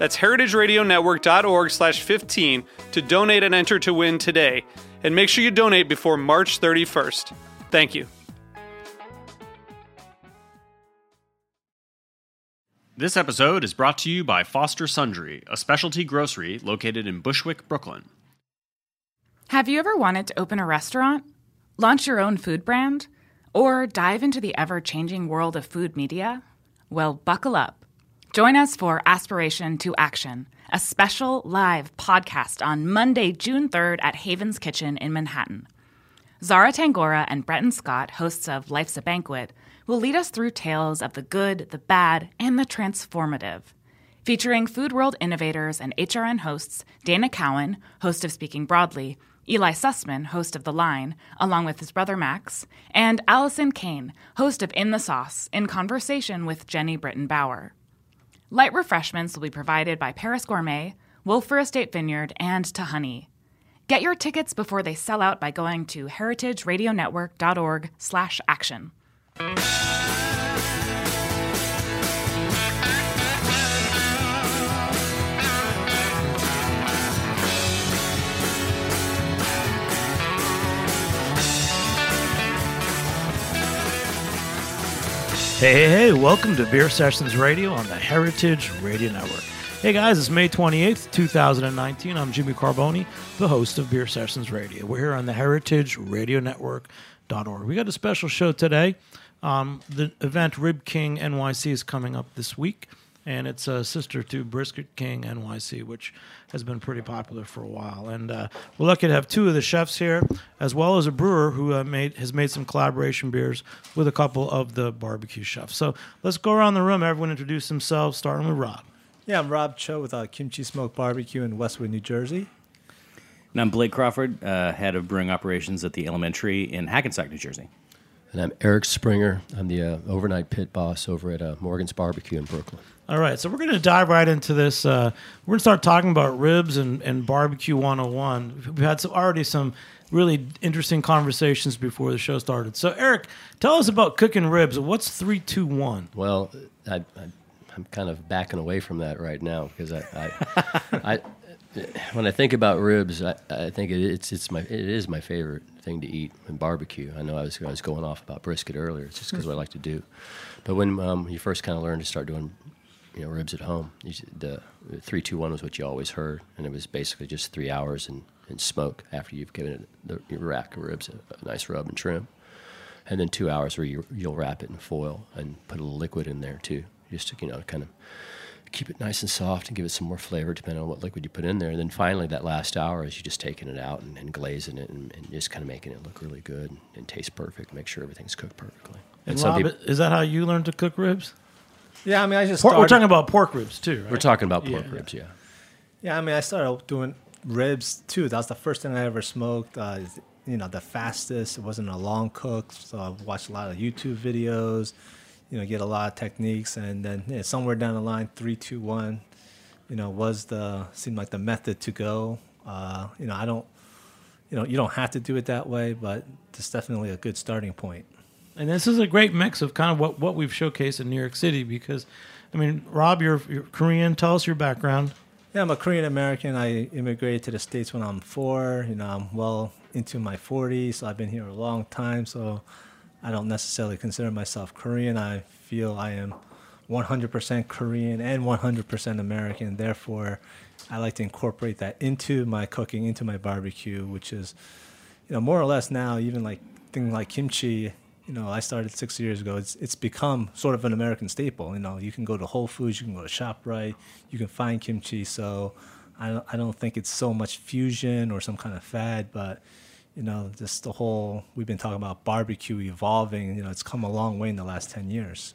That's heritageradionetwork.org slash 15 to donate and enter to win today. And make sure you donate before March 31st. Thank you. This episode is brought to you by Foster Sundry, a specialty grocery located in Bushwick, Brooklyn. Have you ever wanted to open a restaurant, launch your own food brand, or dive into the ever changing world of food media? Well, buckle up. Join us for Aspiration to Action, a special live podcast on Monday, June 3rd at Haven's Kitchen in Manhattan. Zahra Tangorra and Breton Scott, hosts of Life's a Banquet, will lead us through tales of the good, the bad, and the transformative. Featuring Food World innovators and HRN hosts Dana Cowin, host of Speaking Broadly, Eli Sussman, host of The Line, along with his brother Max, and Allison Kane, host of In the Sauce, in conversation with Jeni Britton Bauer. Light refreshments will be provided by Paris Gourmet, Wölffer Estate Vineyard, and Tahani. Get your tickets before they sell out by going to heritageradionetwork.org/action. Hey, hey, hey, welcome to Beer Sessions Radio on the Heritage Radio Network. Hey guys, it's May 28th, 2019. I'm Jimmy Carbone, the host of Beer Sessions Radio. We're here on the Heritage Radio Network.org. We got a special show today. Um, the event Rib King NYC is coming up this week, and it's a sister to Brisket King NYC, which has been pretty popular for a while. And uh, we're lucky to have two of the chefs here, as well as a brewer who uh, made has made some collaboration beers with a couple of the barbecue chefs. So let's go around the room. Everyone introduce themselves, starting with Rob. Yeah, I'm Rob Cho with uh, Kimchi Smoke Barbecue in Westwood, New Jersey. And I'm Blake Crawford, uh, head of brewing operations at the Alementary in Hackensack, New Jersey. And I'm Eric Springer. I'm the uh, overnight pit boss over at uh, Morgan's Barbecue in Brooklyn. All right, so we're going to dive right into this. Uh, we're going to start talking about ribs and, and barbecue 101. We've had some, already some really interesting conversations before the show started. So, Eric, tell us about cooking ribs. What's 321? Well, I, I, I'm kind of backing away from that right now because I, I, I when I think about ribs, I, I think it, it's it's my it is my favorite thing to eat in barbecue. I know I was I was going off about brisket earlier. It's just because what I like to do. But when um, you first kind of learn to start doing you know ribs at home, you, the three two one was what you always heard, and it was basically just three hours and, and smoke after you've given it the your rack of ribs a, a nice rub and trim, and then two hours where you, you'll wrap it in foil and put a little liquid in there too, just to you know kind of keep it nice and soft and give it some more flavor depending on what liquid you put in there. And then finally, that last hour is you just taking it out and, and glazing it and, and, just kind of making it look really good and, and taste perfect. Make sure everything's cooked perfectly. And some Rob, people- is that how you learned to cook ribs? Yeah, I mean, I just Pork, started, we're talking about pork ribs too, right? we're talking about pork Yeah. ribs, yeah. Yeah, I mean, I started doing ribs too. That was the first thing I ever smoked. Uh, you know, the fastest. It wasn't a long cook, so I watched a lot of YouTube videos. You know, get a lot of techniques, and then yeah, somewhere down the line, three, two, one. You know, was the seemed like the method to go. Uh, you know, I don't. You know, you don't have to do it that way, but it's definitely a good starting point. And this is a great mix of kind of what, what we've showcased in New York City because, I mean, Rob, you're, you're Korean. Tell us your background. Yeah, I'm a Korean American. I immigrated to the States when I'm four. You know, I'm well into my 40s, so I've been here a long time. So I don't necessarily consider myself Korean. I feel I am 100% Korean and 100% American. Therefore, I like to incorporate that into my cooking, into my barbecue, which is, you know, more or less now, even like things like kimchi, you know, I started six years ago. It's it's become sort of an American staple. You know, you can go to Whole Foods, you can go to Shoprite, you can find kimchi. So I don't, I don't think it's so much fusion or some kind of fad, but you know, just the whole we've been talking about barbecue evolving. You know, it's come a long way in the last ten years.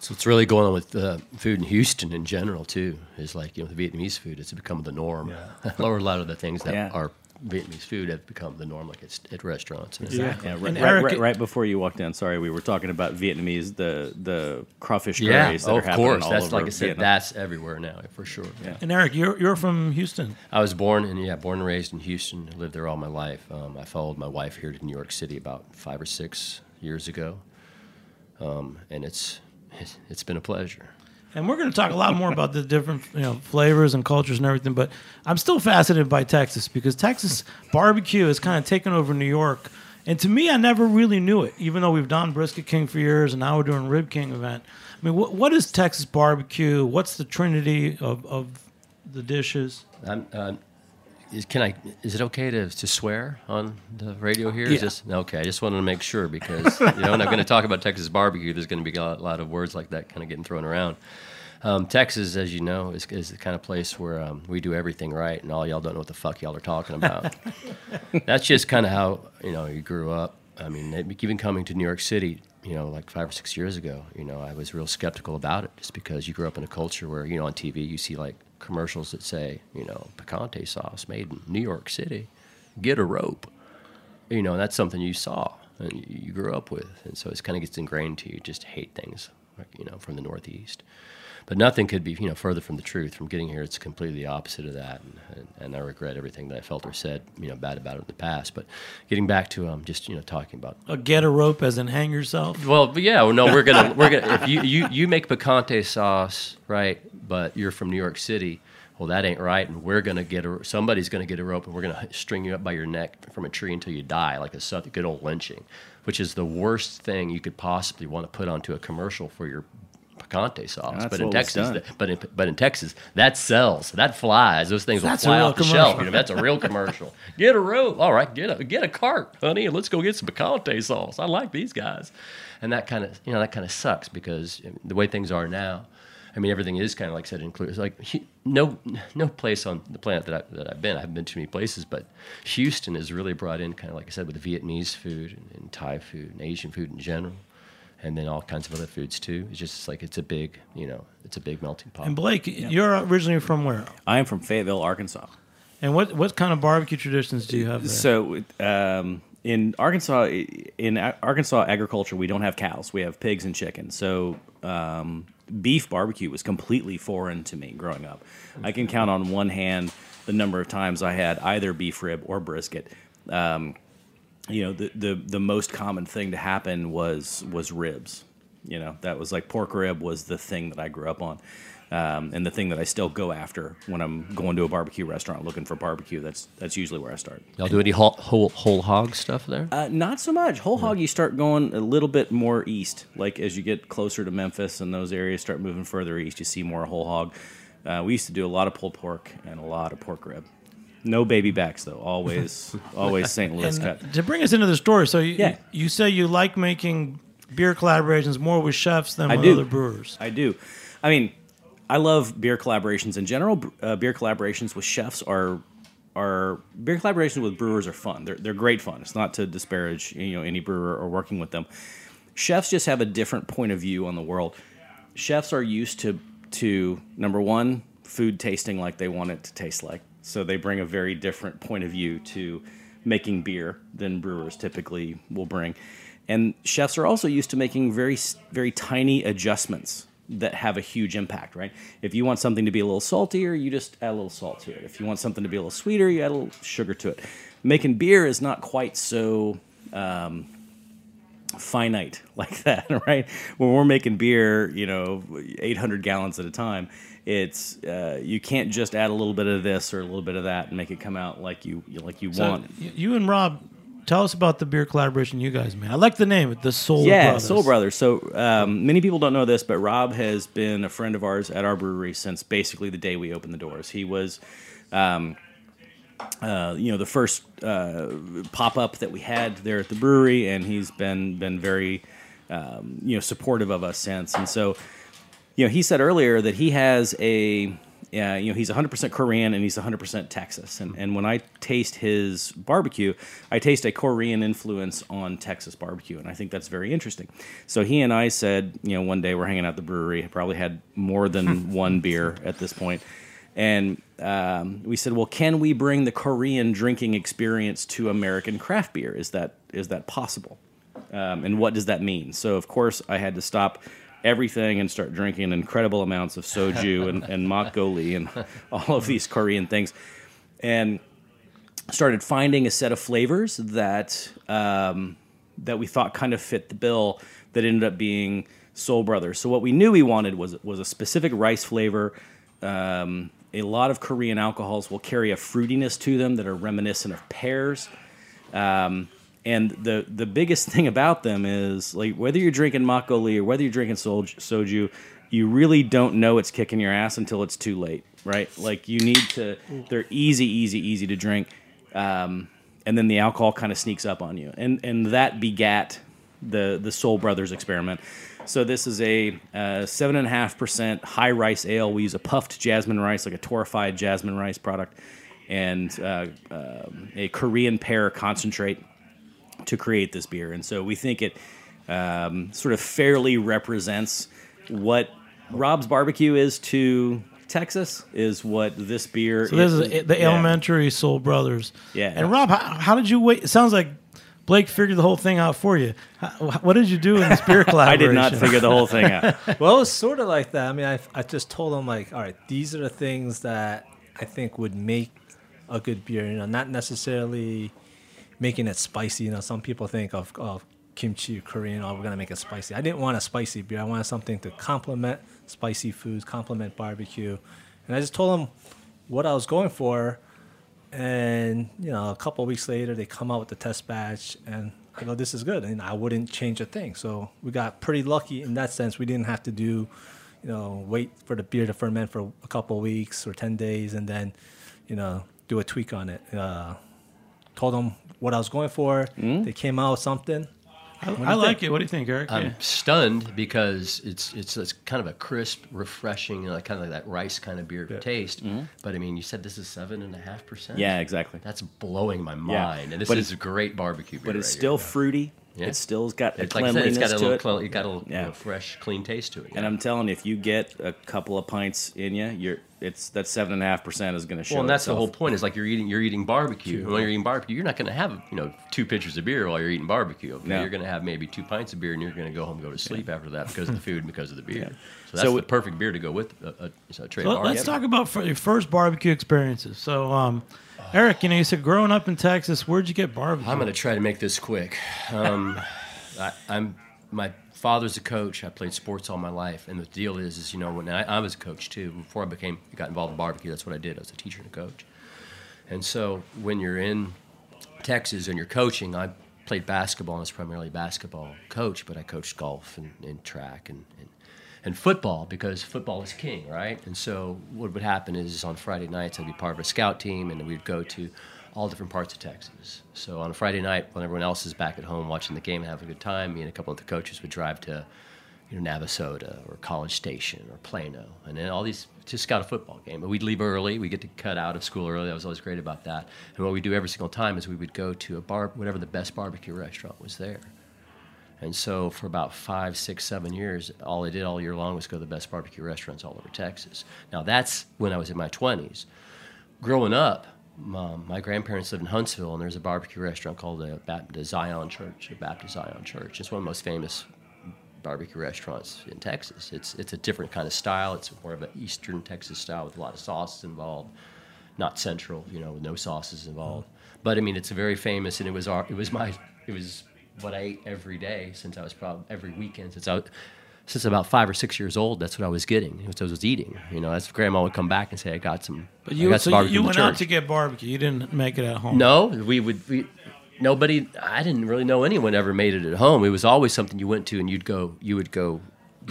So it's really going on with uh, food in Houston in general too is like you know the Vietnamese food. It's become the norm. Yeah. or a lot of the things that Yeah. are Vietnamese food have become the norm, like it's at restaurants. And Yeah, right, And Eric- right, right before you walked in. Sorry, we were talking about Vietnamese, the the crawfish Yeah, curries that oh, are of happening course. all That's over like I said. Vietnam. That's everywhere now for sure. Yeah. And Eric, you're you're from Houston. I was born and yeah, born and raised in Houston. Lived there all my life. Um, I followed my wife here to New York City about five or six years ago, um, and it's it's- it's been a pleasure. And we're going to talk a lot more about the different you know flavors and cultures and everything. But I'm still fascinated by Texas because Texas barbecue has kind of taken over New York. And to me, I never really knew it, even though we've done Brisket King for years and now we're doing Rib King event. I mean, what, what is Texas barbecue? What's the trinity of, of the dishes? Um, is, can I? Is it okay to, to swear on the radio here? Yeah. Is this okay? I just wanted to make sure because you know, when I'm going to talk about Texas barbecue, there's going to be a lot, lot of words like that kind of getting thrown around. Um, Texas, as you know, is, is the kind of place where um, we do everything right, and all y'all don't know what the fuck y'all are talking about. That's just kind of how you know you grew up. I mean, even coming to New York City, you know, like five or six years ago, you know, I was real skeptical about it, just because you grew up in a culture where you know on TV you see like commercials that say, you know, picante sauce made in New York City, get a rope. You know, that's something you saw and you- grew up with, and so it's kind of gets ingrained to you. Just hate things, like, you know, from the Northeast. But nothing could be, you know, further from the truth. From getting here, it's completely the opposite of that, and, and, I regret everything that I felt or said, you know, bad about it in the past. But getting back to um, just you know talking about get a rope as in hang yourself? well, yeah, well, no, we're gonna we're gonna if you you you make picante sauce, right? But you're from New York City. Well, that ain't right, and we're gonna get a somebody's gonna get a rope, and we're gonna string you up by your neck from a tree until you die, like a good old lynching, which is the worst thing you could possibly want to put onto a commercial for your picante sauce. That's but in Texas, done. th- but in, but in Texas, that sells, that flies. Those things That's will fly off the shelf. You know, that's a real commercial. Get a rope. All right, get a get a cart, honey, and let's go get some picante sauce. I like these guys, and that kind of you know that kind of sucks because the way things are now. I mean, everything is kind of like I said included. Like no no place on the planet that I, that I've been. I haven't been too many places, but Houston has really brought in kind of like I said with the Vietnamese food and, and Thai food and Asian food in general. And then all kinds of other foods too. It's just like it's a big, you know, it's a big melting pot. And Blake, you're originally from where? I am from Fayetteville, Arkansas. And what, what kind of barbecue traditions do you have there? So um, in Arkansas, in Arkansas agriculture, we don't have cows. We have pigs and chickens. So um, beef barbecue was completely foreign to me growing up. I can count on one hand the number of times I had either beef rib or brisket. Um, you know, the, the the most common thing to happen was was ribs. You know, that was like pork rib was the thing that I grew up on. Um, and the thing that I still go after when I'm going to a barbecue restaurant looking for barbecue, that's that's usually where I start. Y'all do any whole, whole, whole hog stuff there? Uh, not so much. Whole hog, you start going a little bit more east. Like as you get closer to Memphis and those areas start moving further east, you see more whole hog. Uh, we used to do a lot of pulled pork and a lot of pork rib. No baby backs though. Always, always St. Louis cut. To bring us into the story, so you, Yeah. you say you like making beer collaborations more with chefs than I with do. other brewers. I do. I mean, I love beer collaborations in general. Uh, beer collaborations with chefs are are beer collaborations with brewers are fun. They're they're great fun. It's not to disparage you know any brewer or working with them. Chefs just have a different point of view on the world. Chefs are used to to number one food tasting like they want it to taste like. So they bring a very different point of view to making beer than brewers typically will bring. And chefs are also used to making very very tiny adjustments that have a huge impact, right? If you want something to be a little saltier, you just add a little salt to it. If you want something to be a little sweeter, you add a little sugar to it. Making beer is not quite so um, finite like that, right? When we're making beer, you know, 800 gallons at a time, it's uh, you can't just add a little bit of this or a little bit of that and make it come out like you like you So want. you and Rob, tell us about the beer collaboration you guys made. I like the name, the Seoul yeah, Brothers. Seoul Brothers. So um, many people don't know this, but Rob has been a friend of ours at our brewery since basically the day we opened the doors. He was, um, uh, you know the first uh, pop up that we had there at the brewery, and he's been been very um, you know supportive of us since. And so, you know, he said earlier that he has a yeah, you know, he's 100% Korean and he's 100% Texas. And, and when I taste his barbecue, I taste a Korean influence on Texas barbecue. And I think that's very interesting. So he and I said, you know, one day we're hanging out at the brewery, probably had more than one beer at this point, And um, we said, well, can we bring the Korean drinking experience to American craft beer? Is that, is that possible? Um, and what does that mean? So, of course, I had to stop everything and start drinking incredible amounts of soju and, and makgeolli and all of these Korean things. And started finding a set of flavors that um, that we thought kind of fit the bill that ended up being Seoul Brothers. So what we knew we wanted was was a specific rice flavor. Um, a lot of Korean alcohols will carry a fruitiness to them that are reminiscent of pears. Um, and the the biggest thing about them is like whether you're drinking makgeolli or whether you're drinking soju, you really don't know it's kicking your ass until it's too late, right? Like you need to. They're easy, easy, easy to drink, um, and then the alcohol kind of sneaks up on you, and and that begat the the Seoul Brothers experiment. So this is a uh, seven and a half percent high rice ale. We use a puffed jasmine rice, like a torrefied jasmine rice product, and uh, um a Korean pear concentrate to create this beer. And so we think it um, sort of fairly represents what Rob's barbecue is to Texas, is what this beer So this is is. the Yeah. Alementary Seoul Brothers. Yeah. And Rob, how, how did you wait? It sounds like Blake figured the whole thing out for you. How, what did you do in this beer collaboration? I did not figure the whole thing out. well, it was sort of like that. I mean, I, I just told them like, all right, these are the things that I think would make a good beer. You know, not necessarily making it spicy. You know, some people think of, of kimchi Korean. Oh, we're gonna make it spicy. I didn't want a spicy beer. I wanted something to complement spicy foods, complement barbecue, and I just told them what I was going for. And you know, a couple of weeks later, they come out with the test batch, and I go, "This is good," and I wouldn't change a thing. So we got pretty lucky in that sense. We didn't have to do, you know, wait for the beer to ferment for a couple of weeks or ten days, and then, you know, do a tweak on it. Uh, told them what I was going for. Mm-hmm. They came out with something. I, I like it. What do you think, Eric? I'm Yeah. stunned because it's it's it's kind of a crisp, refreshing, you know, kind of like that rice kind of beer taste. Mm-hmm. But I mean, you said this is seven and a half percent. Yeah, exactly. That's blowing my mind, and this But is it's- great barbecue beer. But it's right still here. fruity. Yeah. It still's got a It's like I said, it's cleanliness got a to little, it. clean, you got a little, you Yeah. know, fresh, clean taste to it. And I'm telling you, if you get a couple of pints in you, you're it's that seven and a half percent is going to show. Well, and that's the whole point. Is like you're eating you're eating barbecue. And when you're eating barbecue, you're not going to have you know two pitchers of beer while you're eating barbecue. Okay? No. You're going to have maybe two pints of beer, and you're going to go home and go to sleep after that because of the food and because of the beer. So that's So the it- perfect beer to go with a, a, a trade So let's talk about your first barbecue experiences. So, um, Eric, you know, you said growing up in Texas, where'd you get barbecue? I'm going to try to make this quick. Um, I, I'm my father's a coach. I played sports all my life, and the deal is, is you know, when I, I was a coach too. Before I became got involved in barbecue, that's what I did. I was a teacher and a coach. And so when you're in Texas and you're coaching, I played basketball and was primarily a basketball coach, but I coached golf and, and track and, and and football because football is king, right? And so what would happen is on Friday nights I'd be part of a scout team and we'd go to all different parts of Texas. So on a Friday night when everyone else is back at home watching the game and having a good time, me and a couple of the coaches would drive to you know, Navasota or College Station or Plano, and then all these to scout a football game. But we'd leave early. We get to cut out of school early. That was always great about that. And what we do every single time is we would go to a bar, whatever the best barbecue restaurant was there. And so for about five, six, seven years, all I did all year long was go to the best barbecue restaurants all over Texas. Now that's when I was in my 20s. Growing up, um, my grandparents lived in Huntsville, and there's a barbecue restaurant called the, the Zion Church, the Baptist Zion Church. It's one of the most famous barbecue restaurants in Texas. It's it's a different kind of style. It's more of an Eastern Texas style with a lot of sauces involved, not central, you know, with no sauces involved. But I mean, it's very famous, and it was our, it was my it was what I ate every day since I was probably every weekend since I was, since about five or six years old. That's what I was getting. What I was eating. You know, that's grandma would come back and say, "I got some." but you, so you went out to get barbecue. You didn't make it at home. No, we would. We, nobody. I didn't really know anyone ever made it at home. It was always something you went to, and you'd go. You would go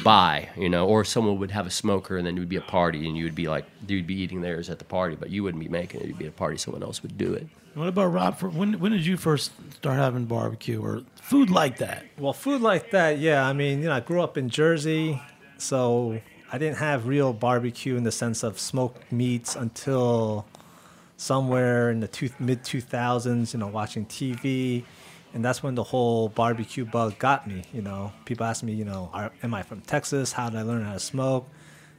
buy, you know, or someone would have a smoker and then it would be a party and you would be like, you'd be eating theirs at the party, but you wouldn't be making it. It'd be at a party, someone else would do it. What about Rob? For, when when did you first start having barbecue or food like that? Well, food like that, yeah. I mean, you know, I grew up in Jersey, so I didn't have real barbecue in the sense of smoked meats until somewhere in the two, mid 2000s, you know, watching TV. And that's when the whole barbecue bug got me. You know, people ask me, you know, are, am I from Texas? How did I learn how to smoke?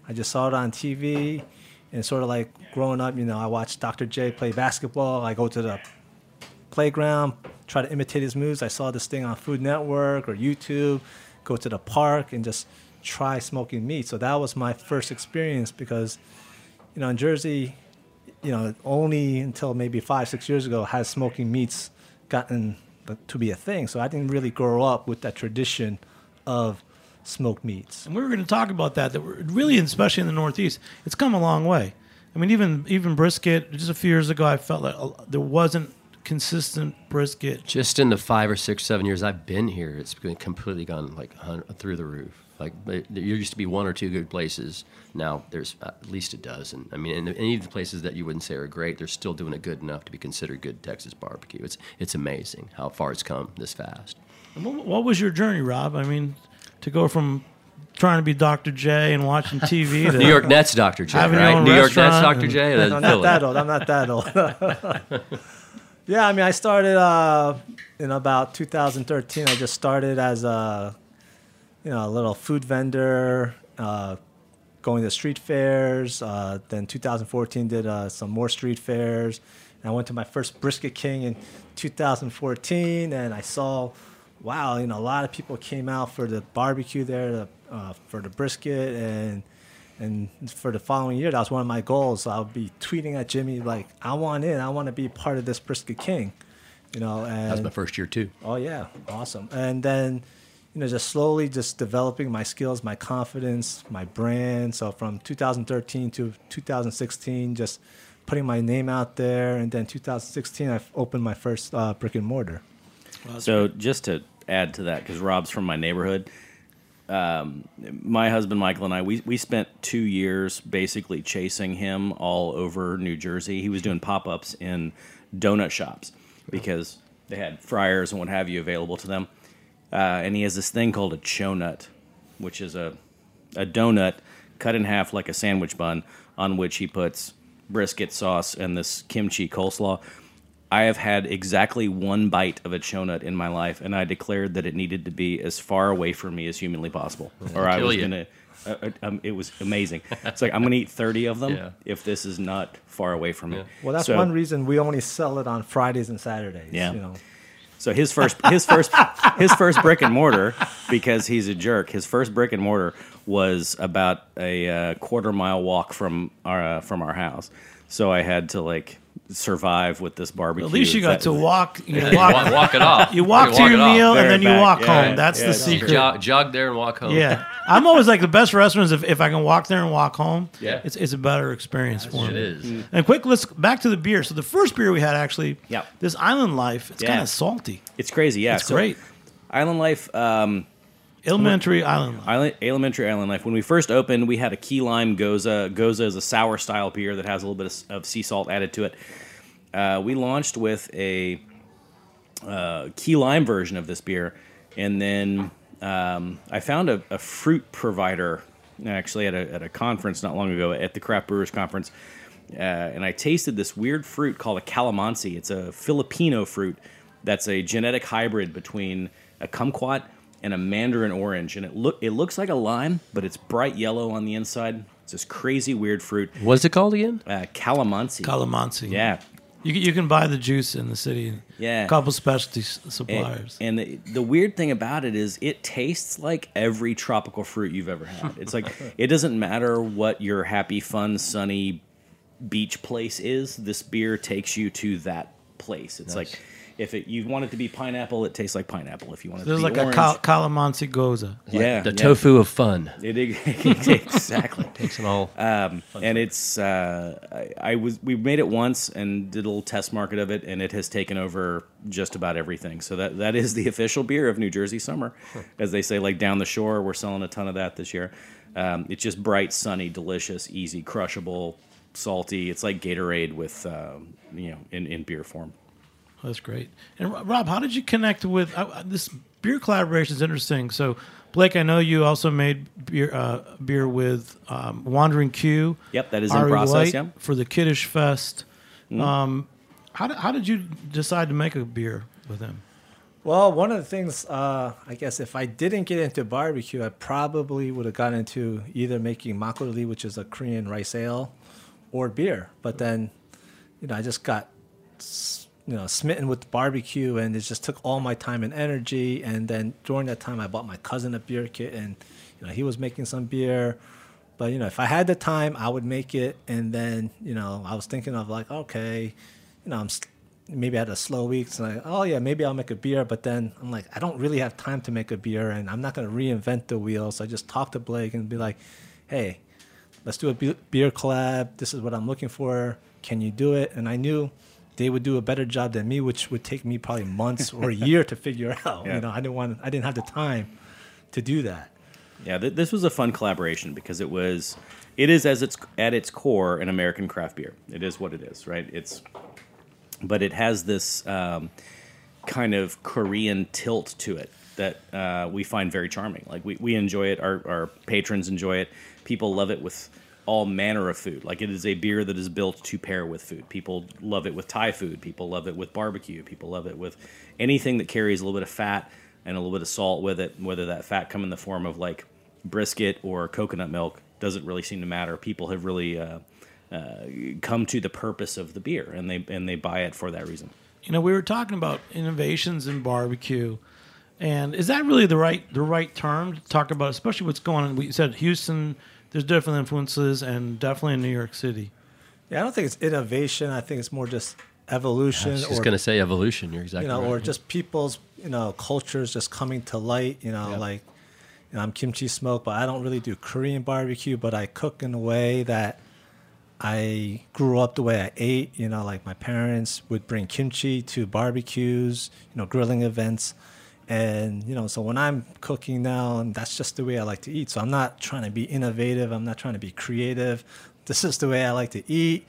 I just saw it on TV. And sort of like growing up, you know, I watched Dr. J play basketball. I go to the playground, try to imitate his moves. I saw this thing on Food Network or YouTube, go to the park and just try smoking meat. So that was my first experience because, you know, in Jersey, you know, only until maybe five, six years ago has smoking meats gotten to be a thing. So I didn't really grow up with that tradition of smoked meats. And we were going to talk about that. That we're, really, especially in the Northeast, it's come a long way. I mean, even even brisket. Just a few years ago, I felt like uh, there wasn't consistent brisket. Just in the five or six, seven years I've been here, it's been completely gone like through the roof. Like but there used to be one or two good places. Now there's at least a dozen. I mean, and any of the places that you wouldn't say are great, they're still doing it good enough to be considered good Texas barbecue. It's it's amazing how far it's come this fast. What, what was your journey, Rob? I mean, to go from trying to be Dr. J and watching TV to New York Nets, Dr. J, Having your right? own New York Nets, restaurant Dr. and- J. No, That's I'm not Philly. that old. I'm not that old. yeah, I mean, I started uh, in about 2013. I just started as a, you know, a little food vendor, uh, going to street fairs. Uh, then 2014 did uh, some more street fairs. And I went to my first Brisket King in 2014, and I saw, wow, you know, a lot of people came out for the barbecue there, the, uh, for the brisket, and and for the following year, that was one of my goals. I'll be tweeting at Jimmy like, "I want in. I want to be part of this Brisket King," you know. And That was my first year too. Oh yeah, awesome. And then, you know, just slowly just developing my skills, my confidence, my brand. So from 2013 to 2016, just putting my name out there. And then 2016, I opened my first uh, brick and mortar. So just to add to that, because Rob's from my neighborhood, um, my husband Michael and I we we spent two years basically chasing him all over New Jersey. He was doing pop ups in donut shops because they had fryers and what have you available to them. Uh, and he has this thing called a chonut, which is a a donut cut in half like a sandwich bun, on which he puts brisket sauce and this kimchi coleslaw. I have had exactly one bite of a chonut in my life, and I declared that it needed to be as far away from me as humanly possible, or I was you. gonna. Uh, uh, um, it was amazing. It's like I'm gonna eat 30 of them Yeah. if this is not far away from me. Well, that's So- one reason we only sell it on Fridays and Saturdays. Yeah. You know. So his first, his first, his first brick and mortar, because he's a jerk. His first brick and mortar was about a uh, quarter mile walk from our uh, from our house. So I had to like survive with this barbecue. At least you got That- to walk. You know, walk, walk, walk it off. you walk can to your meal and then you back. walk Yeah, home. That's yeah, the no. secret. Jog, jog there and walk home. Yeah, I'm always like the best restaurants if, if I can walk there and walk home. Yeah. it's, it's a better experience for it me. is. And quick, let's back to the beer. So the first beer we had actually, Yeah. this Island Life. It's Yeah. kind of salty. It's crazy. Yeah, It's great. Island Life. Um, Alementary Island Life. Island, Alementary island life. When we first opened, we had a key lime gose. Gose is a sour style beer that has a little bit of, of sea salt added to it. Uh, we launched with a uh, key lime version of this beer, and then um, I found a, a fruit provider actually at a, at a conference not long ago at the Craft Brewers Conference, uh, and I tasted this weird fruit called a calamansi. It's a Filipino fruit that's a genetic hybrid between a kumquat and a mandarin orange, and it look it looks like a lime, but it's bright yellow on the inside. It's this crazy weird fruit, What's it called again? uh, calamansi. Calamansi. yeah, You, can- you can buy the juice in the city. Yeah. A couple specialty s- And, suppliers. and the, the weird thing about it is it tastes like every tropical fruit you've ever had. It's like it doesn't matter what your happy, fun, sunny beach place is. This beer takes you to that place. It's like If it, you want it to be pineapple, it tastes like pineapple. If you want it There's to be like orange, a cal- calamansi gose. yeah, the yeah. tofu of fun. It, exactly. Takes them all. Um, and it's uh, I, I was we made it once and did a little test market of it, and it has taken over just about everything. So that that is the official beer of New Jersey summer, as they say. Like down the shore, we're selling a ton of that this year. Um, it's just bright, sunny, delicious, easy, crushable, salty. It's like Gatorade with um, you know in, in beer form. That's great. And Rob, how did you connect with uh, this beer collaboration? Is interesting. So, Blake, I know you also made beer uh, beer with um, Wandering Q. Yep, that is in process, White yeah. Mm-hmm. for the Kiddish Fest. Um, how did, how did you decide to make a beer with him? Well, one of the things, uh, I guess, if I didn't get into barbecue, I probably would have gotten into either making makgeolli, which is a Korean rice ale, or beer. But then, you know, I just got, s- you know, smitten with barbecue, and it just took all my time and energy. And then during that time, I bought my cousin a beer kit, and you know, he was making some beer. But you know, if I had the time, I would make it. And then, you know, I was thinking of like, okay, you know, I'm maybe I had a slow week. So like, oh yeah, maybe I'll make a beer. But then I'm like, I don't really have time to make a beer, and I'm not gonna reinvent the wheel. So I just talked to Blake and be like, hey, let's do a beer collab. This is what I'm looking for. Can you do it? And I knew they would do a better job than me, which would take me probably months or a year to figure out. Yeah. You know, I didn't want, I didn't have the time to do that. Yeah, th- this was a fun collaboration because it was, it is as its at its core an American craft beer. It is what it is, right? It's, but it has this um, kind of Korean tilt to it that uh, we find very charming. Like we, we enjoy it, our our patrons enjoy it. People love it with all manner of food. Like it is a beer that is built to pair with food. People love it with Thai food. People love it with barbecue. People love it with anything that carries a little bit of fat and a little bit of salt with it. Whether that fat come in the form of like brisket or coconut milk doesn't really seem to matter. People have really uh, uh, come to the purpose of the beer, and they and they buy it for that reason. You know, we were talking about innovations in barbecue, and is that really the right the right term to talk about? Especially what's going on. We said Houston. There's different influences, and definitely in New York City. Yeah, I don't think it's innovation. I think it's more just evolution I was or just going to say evolution. You're exactly you know, right. or just people's you know cultures just coming to light. You know, like you know, I'm kimchi smoke, but I don't really do Korean barbecue. But I cook in a way that I grew up the way I ate. You know, like my parents would bring kimchi to barbecues, you know, grilling events. And you know, so when I'm cooking now, and that's just the way I like to eat. So I'm not trying to be innovative. I'm not trying to be creative. This is the way I like to eat.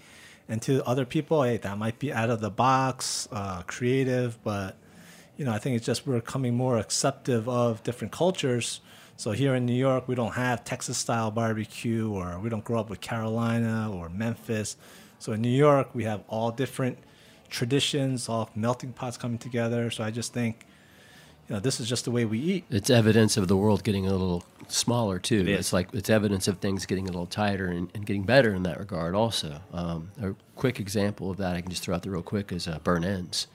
And to other people, hey, that might be out of the box, uh, creative, but you know, I think it's just we're becoming more acceptive of different cultures. So here in New York, we don't have Texas style barbecue, or we don't grow up with Carolina or Memphis. So in New York, we have all different traditions, all melting pots coming together. So I just think, you know, this is just the way we eat. it's evidence of the world getting a little smaller too. It. It's like it's evidence of things getting a little tighter and, and getting better in that regard. Also, um, a quick example of that I can just throw out there real quick is uh, burn ends.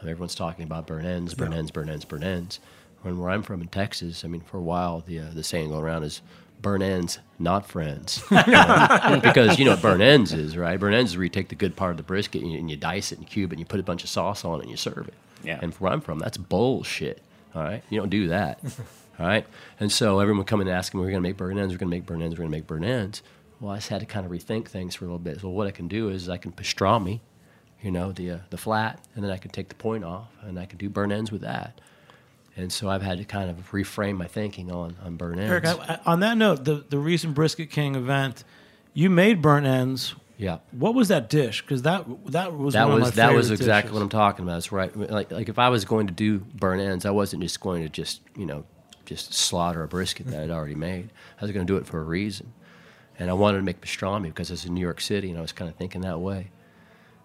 Um, everyone's talking about burn ends, burn ends, burn ends, burn ends. When where I'm from in Texas, I mean, for a while the uh, the saying going around is burn ends, not friends. Know? because you know what burn ends is, right? Burn ends is where you take the good part of the brisket and you, and you dice it and cube it and you put a bunch of sauce on it and you serve it. Yeah. And where I'm from, that's bullshit. All right, you don't do that. all right, and so everyone would come and ask me, "We're going to make burn ends. We're going to make burn ends. We're going to make burn ends." Well, I just had to kind of rethink things for a little bit. So what I can do is I can pastrami, you know, the uh, the flat, and then I can take the point off, and I can do burn ends with that. And so I've had to kind of reframe my thinking on on burn ends. Eric, I, on that note, the the recent Brisket King event, you made burnt ends. yeah. What was that dish? Because that that was that one was of my that was exactly dishes. what I'm talking about. That's right. Like like if I was going to do burn ends, I wasn't just going to just you know just slaughter a brisket that I'd already made. I was going to do it for a reason, and I wanted to make pastrami because it's in New York City, and I was kind of thinking that way.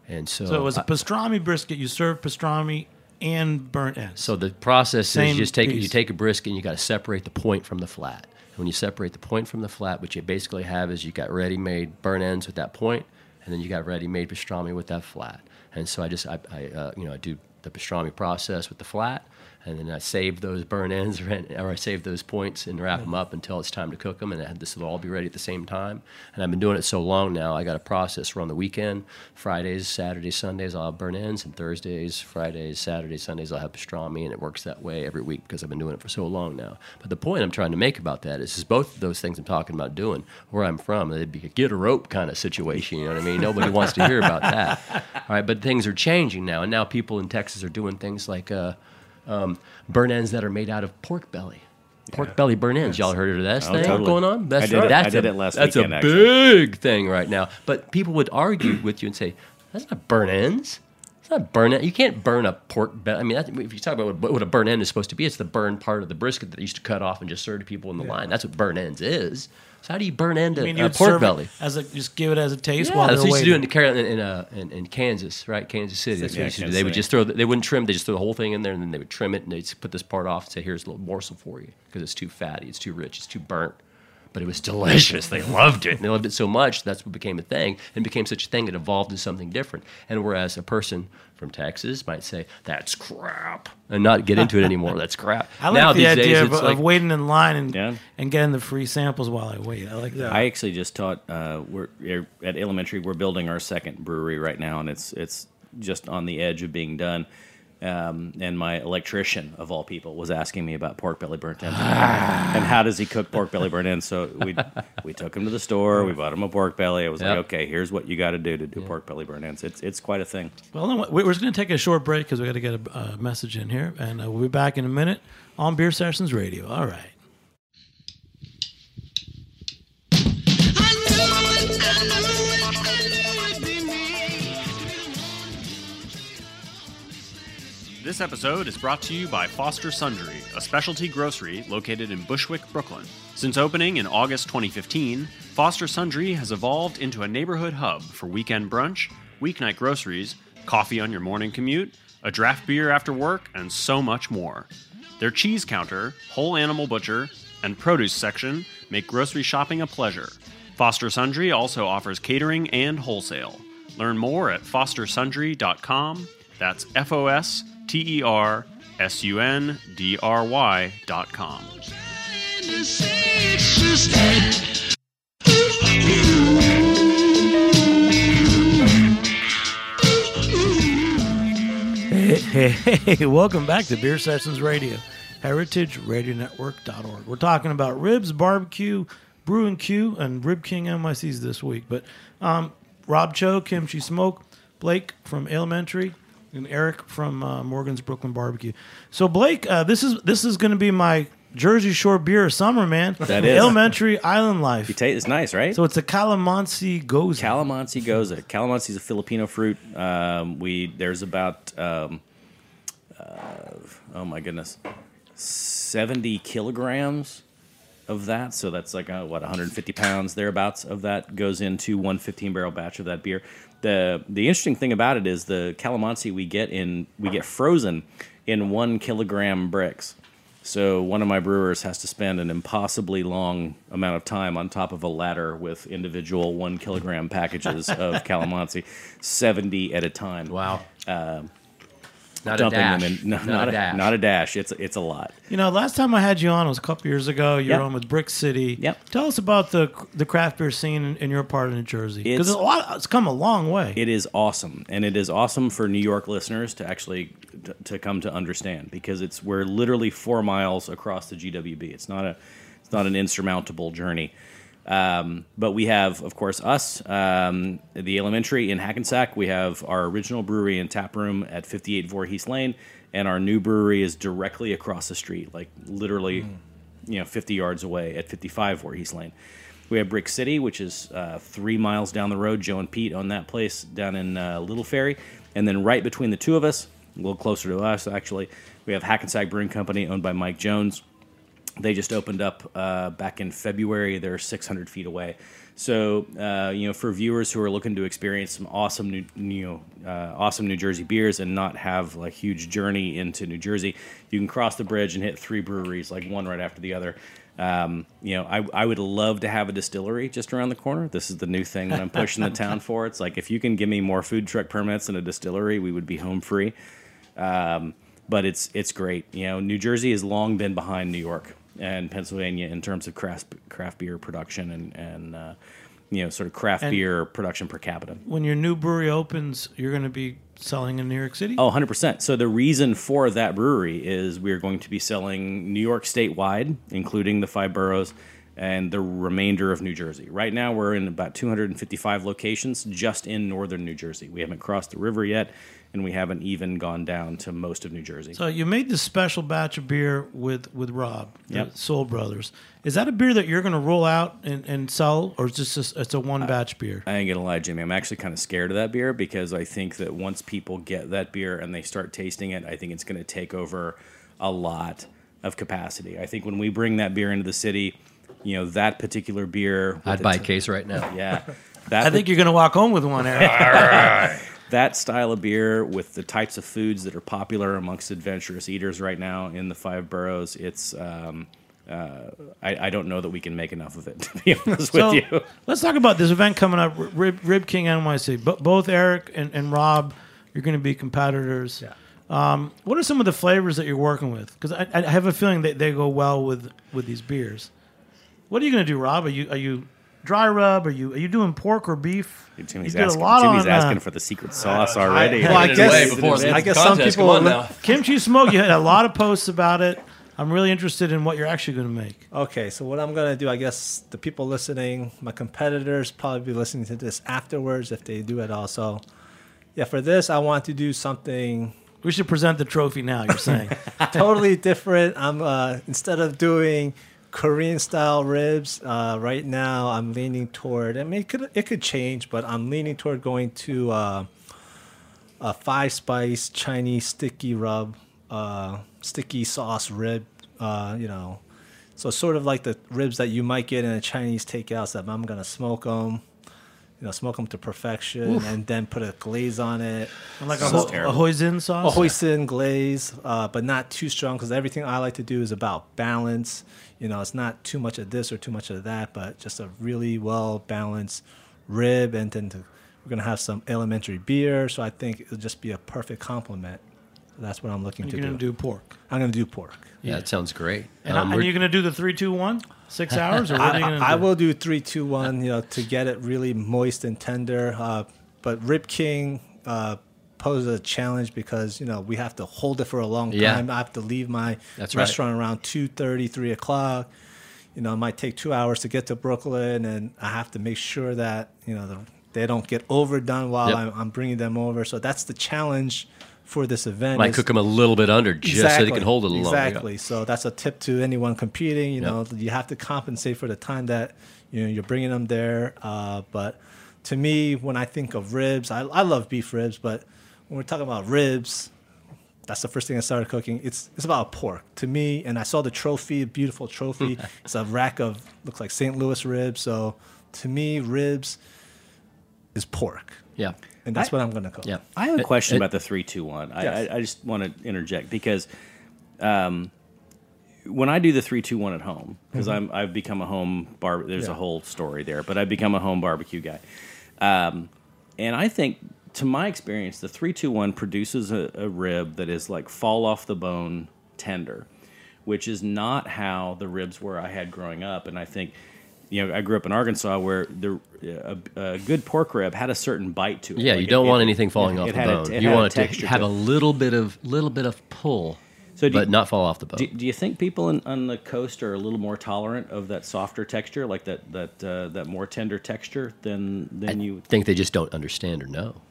And so, So it was a I- pastrami brisket. You served pastrami and burnt ends. so the process Same is you just take it, you take a brisket and you got to separate the point from the flat. When you separate the point from the flat, what you basically have is you got ready-made burn ends with that point, and then you got ready-made pastrami with that flat. And so I just I, I uh, you know I do the pastrami process with the flat, and then I save those burn ends or I save those points and wrap them up until it's time to cook them, and I, this will all be ready at the same time. And I've been doing it so long now, I got a process. We're on the weekend, Fridays, Saturdays, Sundays, I'll have burn ends, and Thursdays, Fridays, Saturdays, Sundays, I'll have pastrami, and it works that way every week because I've been doing it for so long now. But the point I'm trying to make about that is, is both of those things I'm talking about doing where I'm from, it'd be a get a rope kind of situation. You know what I mean? Nobody wants to hear about that. All right, but things are changing now, and now people in Texas are doing things like. Uh, um, burn ends that are made out of pork belly. Pork yeah. belly burn ends. Y'all heard of that oh, thing totally. going on? That's I did right. It, that's I did a, it last That's weekend, a actually. big thing right now. But people would argue with you and say, that's not burn ends. It's not burn end. You can't burn a pork belly. I mean, that, if you talk about what, what, a burn end is supposed to be, it's the burn part of the brisket that they used to cut off and just serve to people in the yeah. line. That's what burn ends is. So how do you burn end a, a pork belly? As a, just give it as a taste yeah, while that's they're what used waiting. to do in, in, in, uh, in, in Kansas, right? Kansas City. That's Yeah, what used to do. They would just throw. The, they wouldn't trim. They just throw the whole thing in there, and then they would trim it, and they'd put this part off and say, "Here's a little morsel for you," because it's too fatty, it's too rich, it's too burnt. But it was delicious. They loved it. And they loved it so much that's what became a thing, and became such a thing. It evolved into something different. And whereas a person from Texas might say that's crap and not get into it anymore, that's crap. I like now the these idea days, of, it's of waiting in line and Yeah. and getting the free samples while I wait. I like that. I actually just taught. Uh, we're at Alementary. We're building our second brewery right now, and it's it's just on the edge of being done. Um, and my electrician, of all people, was asking me about pork belly burnt ends and how does he cook pork belly burnt ends. So we we took him to the store. We bought him a pork belly. I was Yep. like, okay, here's what you got to do to do pork belly burnt ends. It's it's quite a thing. Well, no, we- we're just going to take a short break because we got to get a uh, message in here, and uh, we'll be back in a minute on Beer Sessions Radio. All right. This episode is brought to you by Foster Sundry, a specialty grocery located in Bushwick, Brooklyn. Since opening in August 2015, Foster Sundry has evolved into a neighborhood hub for weekend brunch, weeknight groceries, coffee on your morning commute, a draft beer after work, and so much more. Their cheese counter, whole animal butcher, and produce section make grocery shopping a pleasure. Foster Sundry also offers catering and wholesale. Learn more at fostersundry.com. That's F O S T E R S U N D R Y dot com. Hey, hey, hey, welcome back to Beer Sessions Radio, heritageradionetwork.org. We're talking about ribs, barbecue, brew and Q, and Rib King NYC's this week. But um, Rob Cho, Kimchi Smoke, Blake from Alementary, and Eric from uh, Morgan's Brooklyn Barbecue. So Blake, uh, this is this is going to be my Jersey Shore beer of summer, man. That is. Alementary Island Life. You taste, it's nice, right? So it's a Calamansi Gose. Calamansi gose. Calamansi is a Filipino fruit. Um, we there's about um, uh, oh my goodness, seventy kilograms of that. So that's like uh, what 150 pounds thereabouts of that goes into one 15 barrel batch of that beer. The the interesting thing about it is the Calamansi we get in we get frozen in one kilogram bricks. So one of my brewers has to spend an impossibly long amount of time on top of a ladder with individual one kilogram packages of calamansi, seventy at a time. wow, Uh, not a dumping dash, them in. No, not, not, a dash. Not a dash. It's it's a lot. You know, last time I had you on was a couple years ago. You Yep. were on with Brick City. Yep. Tell us about the the craft beer scene in, in your part of New Jersey because It's- a lot. It's come a long way. It is awesome, and it is awesome for New York listeners to actually to, to come to understand because it's we're literally four miles across the GWB. It's not a it's not an insurmountable journey. Um, but we have, of course, us, um, the Alementary in Hackensack. We have our original brewery and tap room at 58 Voorhees Lane, and our new brewery is directly across the street, like literally, you know, 50 yards away at 55 Voorhees Lane. We have Brick City, which is uh, three miles down the road. Joe and Pete own that place down in uh, Little Ferry. And then right between the two of us, a little closer to us actually, we have Hackensack Brewing Company owned by Mike Jones. They just opened up uh, back in February. They're 600 feet away. So, uh, you know, for viewers who are looking to experience some awesome New, you know, uh, awesome New Jersey beers and not have like huge journey into New Jersey, you can cross the bridge and hit three breweries, like one right after the other. Um, you know, I, I would love to have a distillery just around the corner. This is the new thing that I'm pushing the town for. It's like if you can give me more food truck permits and a distillery, we would be home free. Um, but it's it's great. You know, New Jersey has long been behind New York and Pennsylvania in terms of craft craft beer production and and uh, you know sort of craft And- beer production per capita. When your new brewery opens, you're going to be selling in New York City. Oh, 100%. So the reason for that brewery is we're going to be selling New York statewide, including the five boroughs and the remainder of New Jersey. Right now, we're in about 255 locations just in northern New Jersey. We haven't crossed the river yet, and we haven't even gone down to most of New Jersey. So you made this special batch of beer with with Rob, the Yep. Seoul Brothers. Is that a beer that you're going to roll out and, and sell, or is this just it's a one batch beer? I ain't gonna lie, Jimmy. I'm actually kind of scared of that beer because I think that once people get that beer and they start tasting it, I think it's gonna take over a lot of capacity. I think when we bring that beer into the city, you know, that particular beer. I'd buy a t- case right now. Yeah, that I think you're going to walk home with one, Eric. That style of beer with the types of foods that are popular amongst adventurous eaters right now in the five boroughs. It's um, uh, I, I don't know that we can make enough of it. To be honest so with you. let's talk about this event coming up, Rib, Rib King NYC. Bo- both Eric and, and Rob, you're going to be competitors. Yeah. Um, what are some of the flavors that you're working with? Because I, I have a feeling that they go well with with these beers. What are you going to do, Rob? Are you are you dry rub? Are you are you doing pork or beef? Jimmy's you did asking, a lot Jimmy's on, uh, asking for the secret sauce already. well, I guess, before I guess some contest. people Come on now. kimchi smoke. You had a lot of posts about it. I'm really interested in what you're actually going to make. Okay, so what I'm gonna do, I guess the people listening, my competitors, probably be listening to this afterwards if they do it also. Yeah, for this, I want to do something We should present the trophy now. You're saying totally different. I'm uh, instead of doing Korean style ribs, uh, right now I'm leaning toward. I mean, it could it could change, but I'm leaning toward going to uh, a five spice Chinese sticky rub, uh, sticky sauce rib. Uh, you know, so sort of like the ribs that you might get in a Chinese takeout. So I'm gonna smoke them. You know, smoke them to perfection, and then put a glaze on it. like a, Sounds ho- a terrible. hoisin A hoisin glaze, uh, but not too strong because everything I like to do is about balance. You know, it's not too much of this or too much of that, but just a really well balanced rib. And then to, we're gonna have some Alementary beer, so I think it'll just be a perfect complement. That's what I'm looking to You're to going do. to do pork. I'm gonna do pork. Yeah, that sounds great. And, Um, and we're- you're going to do the three, two, one, six hours, or what are you going to I, do? I will do three, two, one. You know, to get it really moist and tender. Uh, but Rib King uh, poses a challenge because you know we have to hold it for a long Yeah. time. I have to leave my That's right. restaurant around 2.30, 3 o'clock. You know, it might take two hours to get to Brooklyn, and I have to make sure that you know the, they don't get overdone while Yep. I'm, I'm bringing them over. So that's the challenge for this event. might is- cook them a little bit under just so they can hold it a little longer. Exactly. So that's a tip to anyone competing. You Yep. know, you have to compensate for the time that you know you're bringing them there. Uh, but to me, when I think of ribs, I, I love beef ribs, but when we're talking about ribs, that's the first thing I started cooking. It's it's about pork to me, and I saw the trophy, beautiful trophy. it's a rack of looks like St. Louis ribs. So to me, ribs is pork, Yeah. And that's what I'm gonna cook. Yeah. I have a question it- about the three, two, one. I, Yes. I, I just want to interject because um, when I do the three, two, one at home, because I'm I've become a home bar. There's a whole story there, but I've become a home barbecue guy, um, and I think, to my experience, the three, two, one produces a, a rib that is like fall off the bone tender, which is not how the ribs were I had growing up, and I think. You know, I grew up in Arkansas where the a, a good pork rib had a certain bite to it. Yeah, Like you don't it- want anything falling it off the had a- bone. you want it to have to a little bit of little bit of pull, So but you- not fall off the bone. Do, do you think people in, on the coast are a little more tolerant of that softer texture, like that that uh, that more tender texture than than I you? think they just don't understand or know.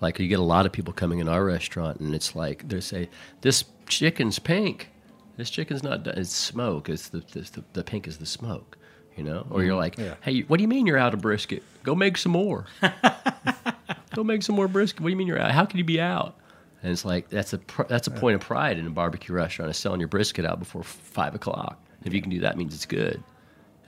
Like you get a lot of people coming in our restaurant, and it's like they say, "This chicken's pink. This chicken's not. done. It's smoke. It's the the, the, the pink is the smoke." You know, or you're like, Yeah. "Hey, what do you mean you're out of brisket? Go make some more. Go make some more brisket. What do you mean you're out? How can you be out?" And it's like that's a pr- that's a point of pride in a barbecue restaurant is selling your brisket out before five o'clock. If you can do that, it means it's good.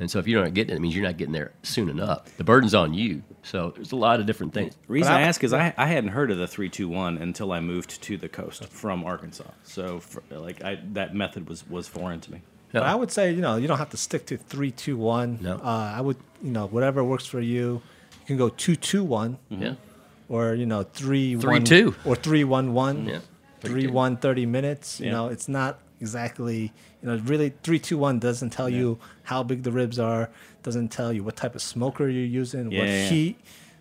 And so if you're not getting it, it means you're not getting there soon enough. The burden's on you. So there's a lot of different things. The reason I, I- ask is I, I hadn't heard of the three two one until I moved to the coast from Arkansas. So for, like I, that method was was foreign to me. But I would say, you know, you don't have to stick to three, two, one. No. Uh, I would, you know, whatever works for you. You can go two, two, one, Yeah. or you know, three, Three, one- two. or three, one, one. Yeah. three one 30 minutes. You know, it's not exactly you know really three two one doesn't tell you how big the ribs are, doesn't tell you what type of smoker you're using, Yeah, what yeah, yeah. heat.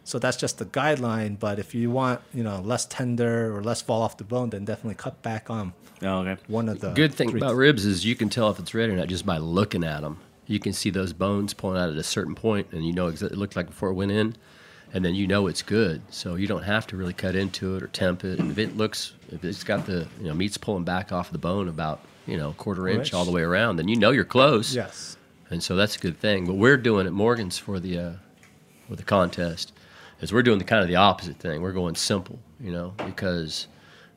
So that's just the guideline. But if you want you know less tender or less fall off the bone, then definitely cut back on Oh, okay. one of the Good thing three- about ribs is you can tell if it's ready or not just by looking at them. You can see those bones pulling out at a certain point, and you know exactly it looked like before it went in, and then you know it's good. So you don't have to really cut into it or temp it. And if it looks, if it's got the you know meat's pulling back off the bone about you know quarter inch Inch. all the way around, then you know you're close. Yes. and so that's a good thing. But we're doing at Morgan's for the uh, for the contest is we're doing the kind of the opposite thing. We're going simple, you know, because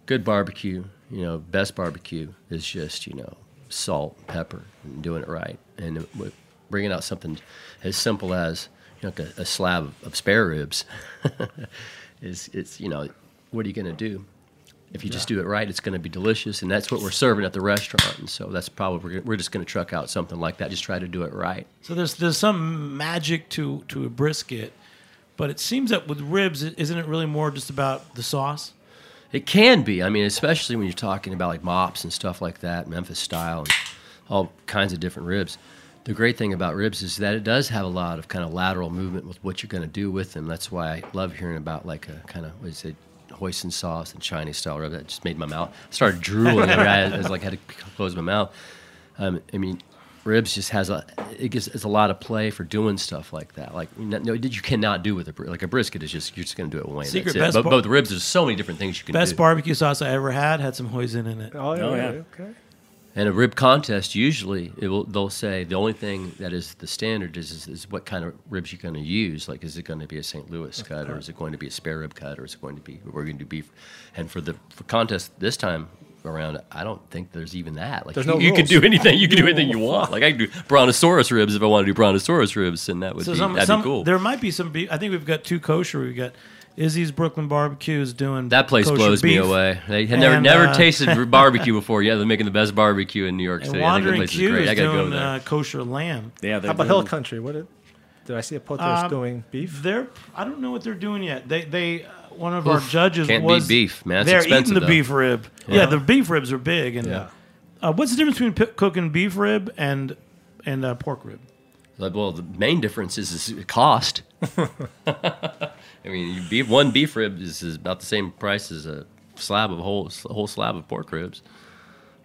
good barbecue, you know, best barbecue is just you know salt, pepper, and doing it right, and bringing out something as simple as you know, like a, a slab of, spare ribs. is it's you know what are you going to do? If you just do it right, it's going to be delicious, and that's what we're serving at the restaurant. And so that's probably we're just going to truck out something like that. Just try to do it right. So there's there's some magic to to a brisket, but it seems that with ribs, isn't it really more just about the sauce? It can be. I mean, especially when you're talking about like mops and stuff like that, Memphis style, and all kinds of different ribs. The great thing about ribs is that it does have a lot of kind of lateral movement with what you're going to do with them. That's why I love hearing about like a kind of what is it, hoisin sauce and Chinese style rib. That just made my mouth started drooling. I was like had to close my mouth. Um, I mean, ribs just has a it gives it's a lot of play for doing stuff like that. Like no, no, you cannot do with a like a brisket is just you're just going to do it one way. and Secret that's it. best But, bar- but with ribs, there's so many different things you can do. Best do. barbecue sauce I ever had had some hoisin in it. Oh, Oh, yeah. Okay. And a rib contest, usually it will, they'll say the only thing that is the standard is, is, is what kind of ribs you're going to use. Like, is it going to be a St. Louis cut, or is it going to be a spare rib cut, or is it going to be we're going to do beef? And for the for contest this time around, I don't think there's even that. Like, There's you, no you can rules. do anything. You can do anything you want. Like, I can do brontosaurus ribs if I want to do brontosaurus ribs, and that would So be some, that'd some be cool. there might be some beef. I think we've got two kosher. We've got Izzy's Brooklyn Barbecues doing that place kosher blows me away. They had never And, never uh, tasted barbecue before. Yeah, they're making the best barbecue in New York And City. I think that Wandering place is Q great. is I gotta go doing there. uh, kosher lamb. Yeah, they're How about doing- Hill Country? What did, did I see a post Um, doing beef? They're I don't know what they're doing yet. They they uh, one of our judges can't was beef, man. It's they're eating the though. beef rib. Yeah. the beef ribs are big. And Yeah. uh, what's the difference between p- cooking beef rib and and uh, pork rib? Like, well, the main difference is, is cost. I mean, you beef, one beef rib is, is about the same price as a slab of whole whole slab of pork ribs.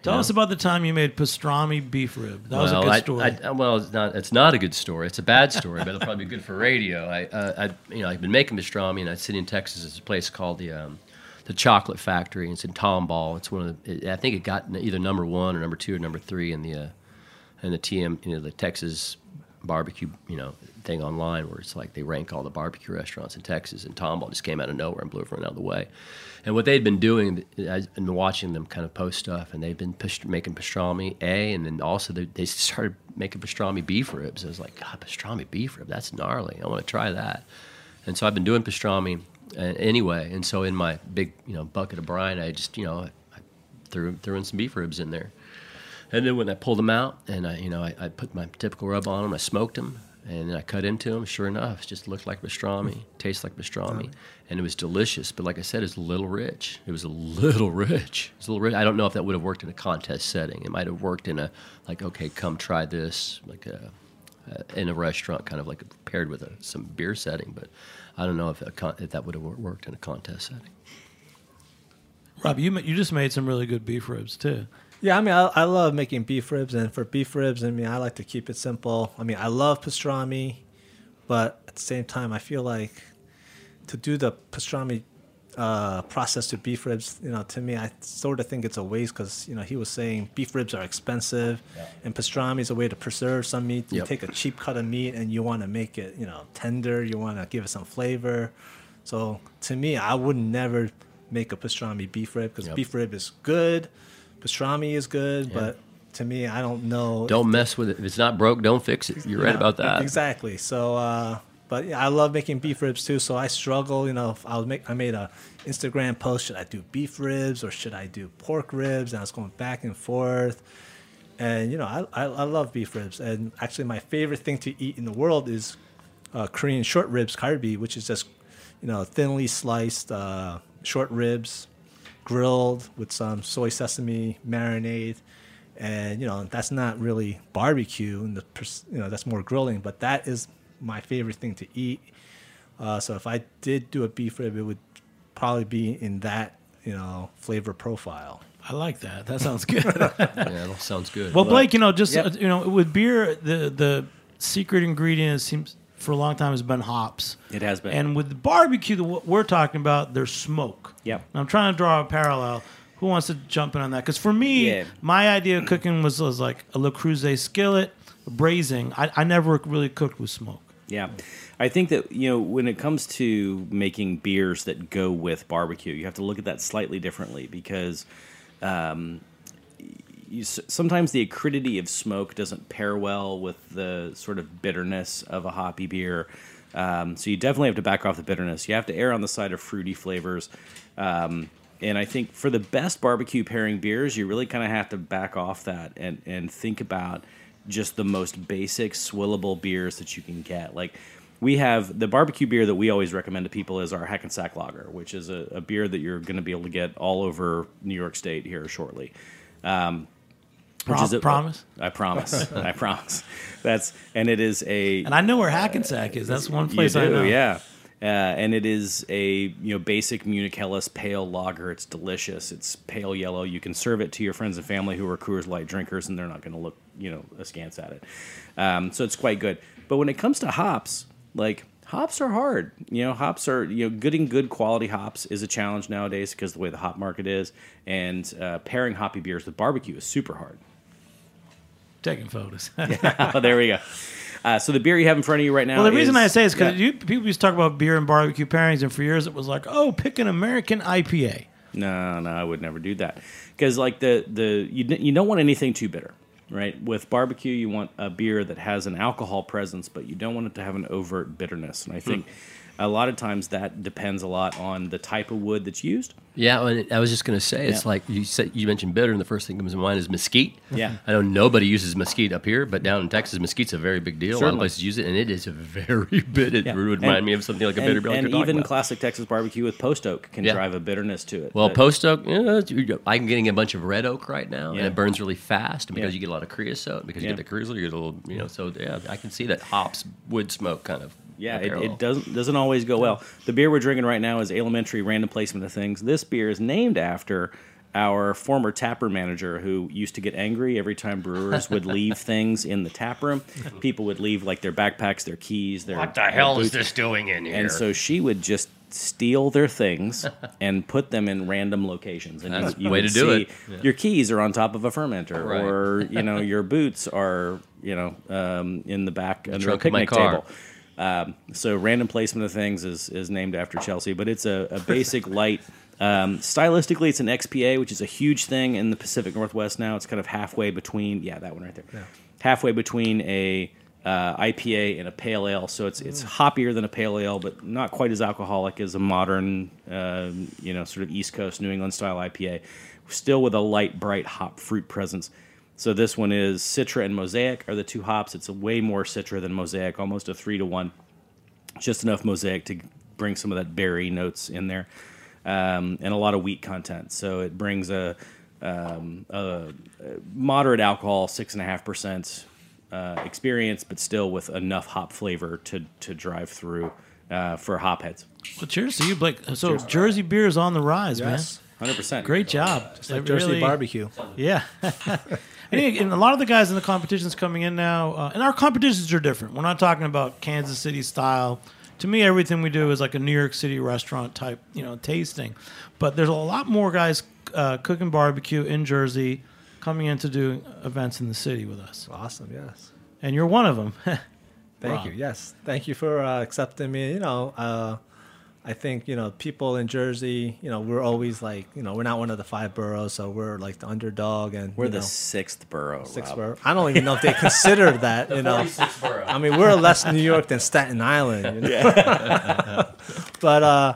Tell Yeah. us about the time you made pastrami beef rib. That was a good I- story. I, well, it's not. It's not a good story. It's a bad story, but it'll probably be good for radio. I, uh, I, you know, I've been making pastrami, and I sit in Texas. There's a place called the um, the Chocolate Factory. and It's in Tomball. It's one of the. It, I think it got either number one or number two or number three in the uh, in the TM, you know, the Texas barbecue, you know, thing online where it's like they rank all the barbecue restaurants in Texas, and Tomball just came out of nowhere and blew everyone out of the way. And what they'd been doing, been watching them kind of post stuff, and they've been making pastrami A, and then also they, they started making pastrami beef ribs. I was like, God, pastrami beef rib, that's gnarly. I want to try that. And so I've been doing pastrami uh, anyway. And so in my big, you know, bucket of brine, I just, you know, I threw threw in some beef ribs in there. And then when I pulled them out, and I, you know, I, I put my typical rub on them, I smoked them, and then I cut into them. Sure enough, it just looked like pastrami, tastes like pastrami, and it was delicious. But like I said, it's a little rich. It was a little rich. It's a little rich. I don't know if that would have worked in a contest setting. It might have worked in a like, okay, come try this, like a uh, in a restaurant, kind of like paired with a, some beer setting. But I don't know if, a con- if that would have worked in a contest setting. Rob, you ma- you just made some really good beef ribs too. Yeah, I mean, I, I love making beef ribs, and for beef ribs, I mean, I like to keep it simple. I mean, I love pastrami, but at the same time, I feel like to do the pastrami uh, process to beef ribs, you know, to me, I sort of think it's a waste because you know he was saying beef ribs are expensive, and pastrami is a way to preserve some meat. You take a cheap cut of meat and you want to make it, you know, tender. You want to give it some flavor. So to me, I would never make a pastrami beef rib because Yep. beef rib is good, pastrami is good, but to me, I don't know. Don't mess with it. If it's not broke, don't fix it. You're right about that. Exactly. So, uh, but yeah, I love making beef ribs too. So I struggle. You know, if I was make I made a Instagram post. Should I do beef ribs or should I do pork ribs? And I was going back and forth. And you know, I, I, I love beef ribs. And actually, my favorite thing to eat in the world is uh, Korean short ribs, kalbi, which is just you know thinly sliced uh, short ribs, grilled with some soy sesame marinade, and you know that's not really barbecue, and the you know that's more grilling. But that is my favorite thing to eat. Uh, so if I did do a beef rib, it would probably be in that you know flavor profile. I like that. That sounds good. Yeah, that sounds good. well, Blake, you know, just Yep. uh, you know, with beer, the the secret ingredient seems for a long time has been hops. It has been. And with the barbecue, the, what we're talking about, there's smoke. Yep. And I'm trying to draw a parallel. Who wants to jump in on that? Because for me, Yeah. my idea of cooking was, was like a Le Creuset skillet, braising. I, I never really cooked with smoke. Yeah. I think that, you know, when it comes to making beers that go with barbecue, you have to look at that slightly differently because um, you, sometimes the acridity of smoke doesn't pair well with the sort of bitterness of a hoppy beer. Um, so you definitely have to back off the bitterness. You have to err on the side of fruity flavors. Um, and I think for the best barbecue pairing beers, you really kind of have to back off that and, and think about just the most basic swillable beers that you can get. Like we have the barbecue beer that we always recommend to people is our Hackensack Lager, which is a, a beer that you're going to be able to get all over New York State here shortly. Um, which is a- promise? I promise. I promise. That's and it is a And I know where Hackensack is. That's one place I know. Yeah. Uh, and it is a you know basic Munich Helles pale lager. It's delicious. It's pale yellow. You can serve it to your friends and family who are Coors Light drinkers, and they're not going to look you know askance at it. Um, so it's quite good. But when it comes to hops, like hops are hard. You know, hops are you know getting good quality hops is a challenge nowadays because the way the hop market is, and uh, pairing hoppy beers with barbecue is super hard. Taking photos. oh, there we go. Uh, so the beer you have in front of you right now. Well, the reason I say is because Yeah. people used to talk about beer and barbecue pairings, and for years it was like, oh, pick an American IPA. No, no, I would never do that because like the the you you don't want anything too bitter, right? With barbecue, you want a beer that has an alcohol presence, but you don't want it to have an overt bitterness. And I think a lot of times that depends a lot on the type of wood that's used. Yeah, and I was just going to say, it's Yeah. like you said. You mentioned bitter, and the first thing that comes to mind is mesquite. Yeah. I know nobody uses mesquite up here, but down in Texas, mesquite's a very big deal. A lot of places use it, and it is a very bitter. Yeah. It would And- remind me of something like a bitter and. Like and even classic Texas barbecue with post oak can Yeah. drive a bitterness to it. Well, post oak, yeah, it's- I'm getting a bunch of red oak right now, and it burns really fast. Because you get a lot of creosote, because you get the creosote, you get a little, you know. So yeah, I can see that hops wood smoke kind of. Yeah, it, it doesn't doesn't always go well. The beer we're drinking right now is Alementary Random Placement of Things. This beer is named after our former tapper manager who used to get angry every time brewers would leave things in the tap room. People would leave like their backpacks, their keys, their What the their hell is this doing in here? And so she would just steal their things and put them in random locations. And That's you, you way to do see it. Your keys are on top of a fermenter, Right. or you know your boots are you know um, in the back under a picnic table. Um, so random placement of things is is named after Chelsea, but it's a, a basic light. Um, stylistically, it's an XPA, which is a huge thing in the Pacific Northwest now. It's kind of halfway between, yeah, that one right there, halfway between a uh, IPA and a pale ale. So it's it's hoppier than a pale ale, but not quite as alcoholic as a modern, um, you know, sort of East Coast New England style IPA. Still with a light, bright hop fruit presence. So this one is Citra and Mosaic are the two hops. It's a way more Citra than Mosaic, almost a three to one. Just enough Mosaic to bring some of that berry notes in there, um, and a lot of wheat content. So it brings a, um, a, a moderate alcohol, six and a half percent uh, experience, but still with enough hop flavor to to drive through uh, for hop heads. Well, cheers to you, Blake. So Jersey beer is on the rise, Yes. Hundred percent. Great job. It's like Jersey really- barbecue. Yeah. and, and a lot of the guys in the competitions coming in now, uh, and our competitions are different. We're not talking about Kansas City style. To me, everything we do is like a New York City restaurant type, you know, tasting. But there's a lot more guys uh, cooking barbecue in Jersey coming in to do events in the city with us. Awesome. Yes. And you're one of them. Thank Rob. you. Yes. Thank you for uh, accepting me. You know, uh, I think, you know, people in Jersey, you know, we're always like, you know, we're not one of the five boroughs, so we're like the underdog. And We're you the know, sixth borough. sixth Rob. borough. I don't even know if they consider that, you know. I mean, we're less New York than Staten Island, you know. but, uh,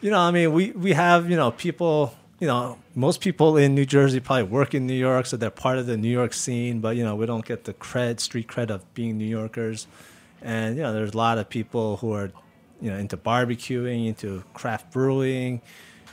you know, I mean, we, we have, you know, people, you know, most people in New Jersey probably work in New York, so they're part of the New York scene, but, you know, we don't get the cred, street cred of being New Yorkers. And, you know, there's a lot of people who are, you know, into barbecuing, into craft brewing,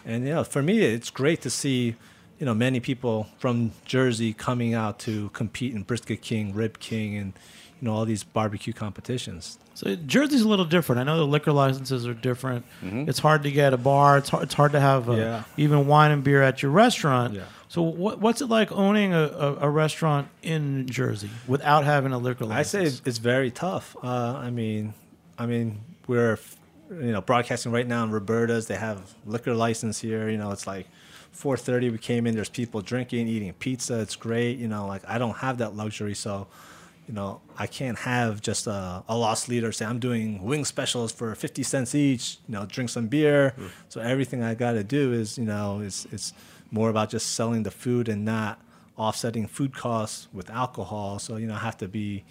And you know, for me, it's great to see you know many people from Jersey coming out to compete in Brisket King, Rib King, and you know all these barbecue competitions. So Jersey's a little different. I know the liquor licenses are different. It's hard to get a bar. It's hard, it's hard to have uh Yeah. even wine and beer at your restaurant. Yeah. So what, what's it like owning a, a, a restaurant in Jersey without having a liquor license? I say it's, it's very tough. Uh, I mean, I mean, we're you know broadcasting right now in Roberta's. They have liquor license here. You know, it's like 4:30. We came in. There's people drinking, eating pizza. It's great. You know, like I don't have that luxury, so you know I can't have just a, a lost leader say I'm doing wing specials for 50 cents each. You know, drink some beer. Mm. So everything I got to do is you know is it's more about just selling the food and not offsetting food costs with alcohol. So you know I have to be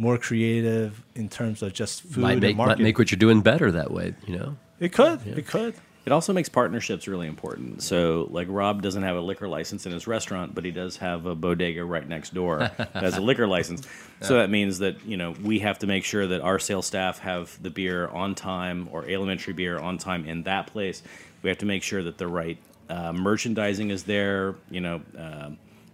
more creative in terms of just food might and make, might make what you're doing better that way. You know. it could, it could. It also makes partnerships really important. So, like Rob doesn't have a liquor license in his restaurant, but he does have a bodega right next door that has a liquor license. So that means that you know we have to make sure that our sales staff have the beer on time or Alementary beer on time in that place. We have to make sure that the right uh, merchandising is there. You know. Uh,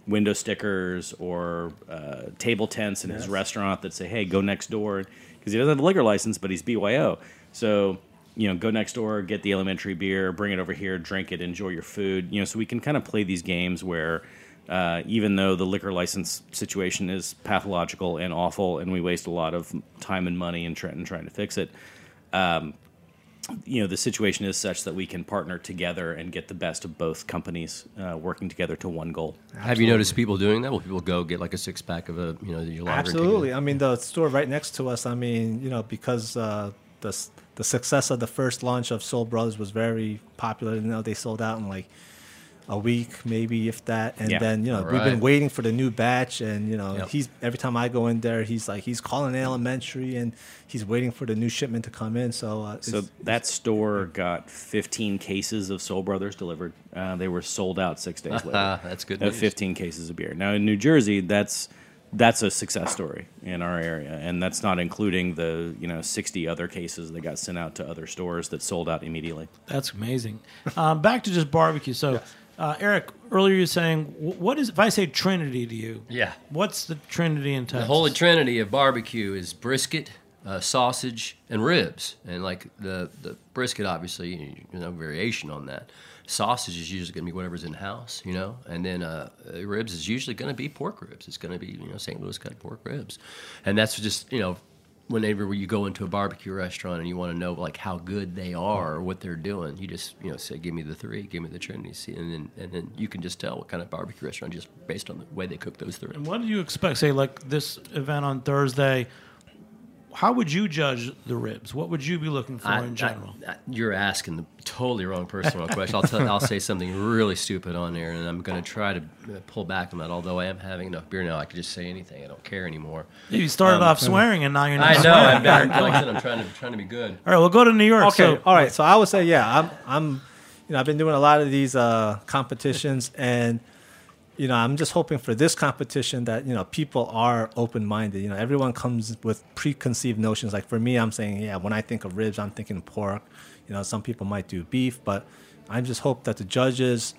window stickers or uh, table tents in his restaurant that say, "Hey, go next door," because he doesn't have a liquor license, but he's BYO. So you know, go next door, get the Alementary beer, bring it over here, drink it, enjoy your food. You know, so we can kind of play these games where. Uh, even though the liquor license situation is pathological and awful, and we waste a lot of time and money in, in trying to fix it, um, you know the situation is such that we can partner together and get the best of both companies uh, working together to one goal. Have you noticed people doing that? Will people go get like a six pack of a you know your lager? and? Absolutely. I mean, the store right next to us. I mean, you know, because uh, the the success of the first launch of Seoul Brothers was very popular. You know, they sold out in like a week, maybe if that. And Yeah. then you know, All we've been waiting for the new batch. And you know, Yep. he's every time I go in there, he's like he's calling Alementary and he's waiting for the new shipment to come in. So uh, So it's- that store got 15 cases of Seoul Brothers delivered. Uh, they were sold out six days later. That's good news. 15 cases of beer. Now in New Jersey, that's that's a success story in our area, and that's not including the you know 60 other cases that got sent out to other stores that sold out immediately. That's amazing. Um, back to just barbecue. So, uh, Eric, earlier you were saying, wh- what is if I say Trinity to you? Yeah. What's the Trinity in The holy trinity of barbecue is brisket, uh, sausage, and ribs. And like the, the brisket, obviously, you know, variation on that. Sausage is usually going to be whatever's in house, you know, and then uh, ribs is usually going to be pork ribs. It's going to be you know St. Louis cut pork ribs, and that's just you know whenever you go into a barbecue restaurant and you want to know like how good they are or what they're doing, you just you know say give me the three, give me the Trinity, and then and then you can just tell what kind of barbecue restaurant just based on the way they cook those three. And what do you expect? Say, like this event on Thursday. How would you judge the ribs? What would you be looking for I- in general? I- I- you're asking the totally wrong person on a question. I'll tell, I'll say something really stupid on there, and I'm going to try to uh, pull back on that. Although I am having enough beer now, I can just say anything. I don't care anymore. you started off swearing, and now you're not. I know. swearing. I'm, I'm, like I said, I'm trying to trying to be good. All right, we'll go to New York. Okay, So, all right. So I would say, yeah, I'm, I'm, you know, I've been doing a lot of these uh, competitions, and you know, I'm just hoping for this competition that you know people are open-minded. You know, everyone comes with preconceived notions. Like for me, I'm saying, yeah, when I think of ribs, I'm thinking pork. You know, some people might do beef, but I just hope that the judges.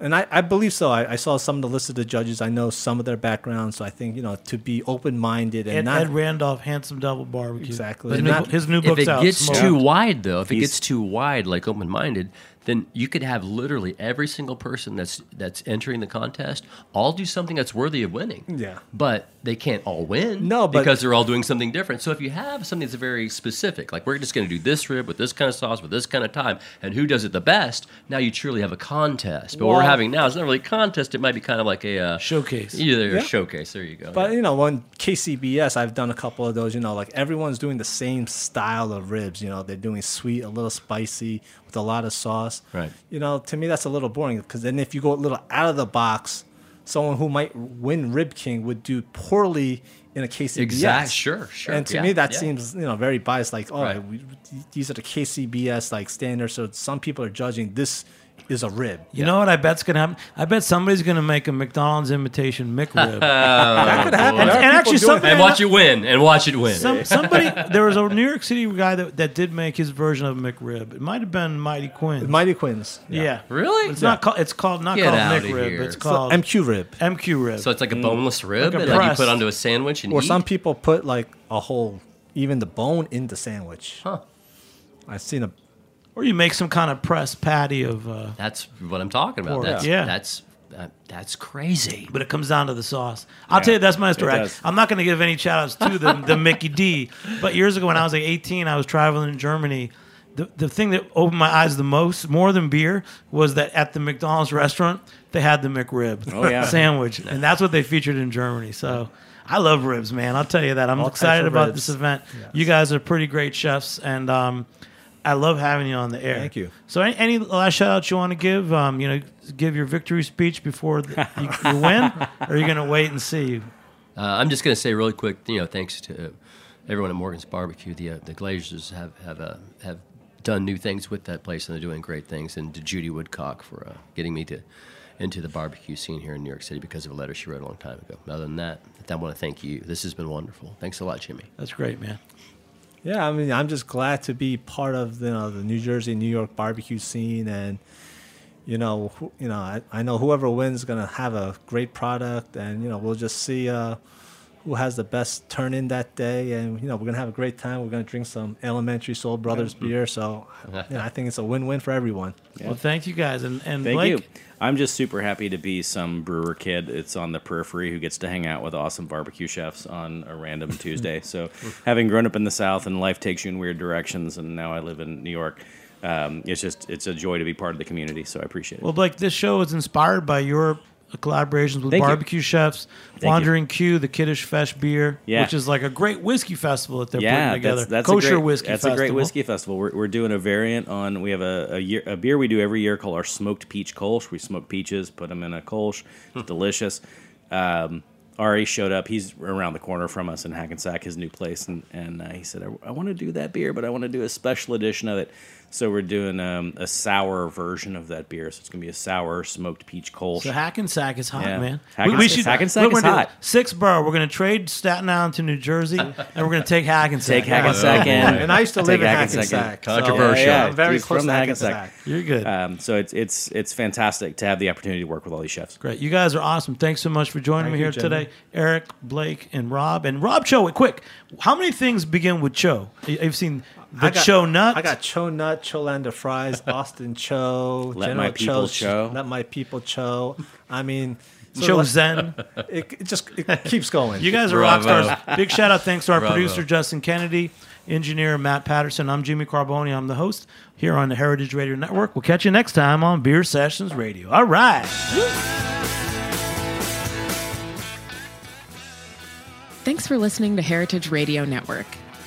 And I, I believe so. I, I saw some of the list of the judges. I know some of their backgrounds, so I think you know to be open-minded and Ed, not Ed Randolph, Handsome Devil Barbecue. Exactly. His And new, not- his new If it out. gets Smoke. too wide, though, if it He's- gets too wide, like open minded, then you could have literally every single person that's that's entering the contest all do something that's worthy of winning. Yeah. But they can't all win. No, but- because they're all doing something different. So if you have something that's very specific, like we're just going to do this rib with this kind of sauce with this kind of time, and who does it the best, now you truly have a contest. But what we're Well- having now It's not really a contest. It might be kind of like a uh, Showcase. Either a Yeah. showcase. There you go. But you know, when KCBS, I've done a couple of those. You know, like everyone's doing the same style of ribs. You know, they're doing sweet, a little spicy, with a lot of sauce. Right. You know, to me that's a little boring because then if you go a little out of the box, someone who might win Rib King would do poorly in a KCBS. Exact- sure, sure, And to yeah, me, that yeah. seems you know very biased. Like, oh, Right. we, these are the KCBS like standards. So some people are judging this is a rib. You know what I bet's gonna happen? I bet somebody's gonna make a McDonald's imitation McRib. that oh, could happen. and, and actually, doing somebody, And watch it win. And watch it win. some, somebody there was a New York City guy that, that did make his version of McRib. It might have been Mighty Quinn. Mighty Quinn's. yeah. really? It's not called. It's called not Get called outta McRib. here. It's So called MQ rib. MQ rib. So it's like a mm. boneless rib Like a that you put onto a sandwich and Or eat? some people put like a whole, even the bone in the sandwich. Huh. I've seen a. or you make some kind of pressed patty of. Uh, That's what I'm talking about. Pork. That's, Yeah. That's that, that's crazy. but it comes down to the sauce. I'll tell you, that's my story. I, does. I'm not going to give any shout outs to the, the Mickey D. But years ago, when I was like 18, I was traveling in Germany. The, the thing that opened my eyes the most, more than beer, was that at the McDonald's restaurant, they had the McRib Oh, yeah. sandwich. And that's what they featured in Germany. So I love ribs, man. I'll tell you that. I'm All excited about ribs. this event. Yes. You guys are pretty great chefs. And um, I love having you on the air. Thank you. So, any, any last shout outs you want to give? Um, you know, give your victory speech before the, you, you win, or are you going to wait and see? Uh, I'm just going to say really quick, you know, thanks to everyone at Morgan's Barbecue. The uh, the Glazers have have uh, have done new things with that place, and they're doing great things. And to Judy Woodcock for uh, getting me to into the barbecue scene here in New York City because of a letter she wrote a long time ago. Other than that, I want to thank you. This has been wonderful. Thanks a lot, Jimmy. That's great, man. Yeah, I mean, I'm just glad to be part of you know the New Jersey, New York barbecue scene, and you know, who- you know, I, I know whoever wins is gonna have a great product, and you know, we'll just see uh, who has the best turn in that day, and you know, we're gonna have a great time. We're gonna drink some Alementary Seoul Brothers beer, so you know, I think it's a win-win for everyone. Well, thank you guys, and and Thank Blake, you. I'm just super happy to be some brewer kid. It's on the periphery who gets to hang out with awesome barbecue chefs on a random Tuesday. So, having grown up in the South and life takes you in weird directions, and now I live in New York, um, it's just it's a joy to be part of the community. So I appreciate it. Well, Blake, this show is inspired by your collaborations with Thank you. barbecue chefs, you. Wandering Q, the Kiddish Fesh beer, Yeah. which is like a great whiskey festival that they're yeah, putting together. that's, that's Kosher a great, whiskey. That's festival. a great whiskey festival. We're, we're doing a variant on. We have a a, year, a beer we do every year called our smoked peach kolsch. We smoke peaches, put them in a kolsch. It's delicious. Um, Ari showed up. He's around the corner from us in Hackensack, his new place, and and uh, he said, "I, I want to do that beer, but I want to do a special edition of it." So we're doing um, a sour version of that beer. So it's gonna be a sour smoked peach kolsch. So Hackensack is hot, Yeah. man. Hackensack- Hackensack we're is gonna do hot. Six borough. We're going to trade Staten Island to New Jersey, and we're going to take Hackensack. Take Hackensack in. And I used to Take live in Hackensack in. Hackensack. so, Controversial. yeah, I'm very He's close from to Hackensack. Hackensack. You're good. Um, so it's it's it's fantastic to have the opportunity to work with all these chefs. Great. You guys are awesome. Thanks so much for joining Thank me you, here Jimmy. today. Eric, Blake, and Rob. And Rob Cho, quick. How many things begin with Cho? You- You've seen the I got, Cho Nut. I got Cho Nut, Cholanda Fries, Austin Cho, Let General my people Cho, Cho. Let my people Cho. I mean, Cho of like- Zen. It, it just it keeps going. You guys are rock stars. Big shout out thanks to our Bravo. producer, Justin Kennedy, engineer, Matt Patterson. I'm Jimmy Carbone. I'm the host here on the Heritage Radio Network. We'll catch you next time on Beer Sessions Radio. All right. Thanks for listening to Heritage Radio Network,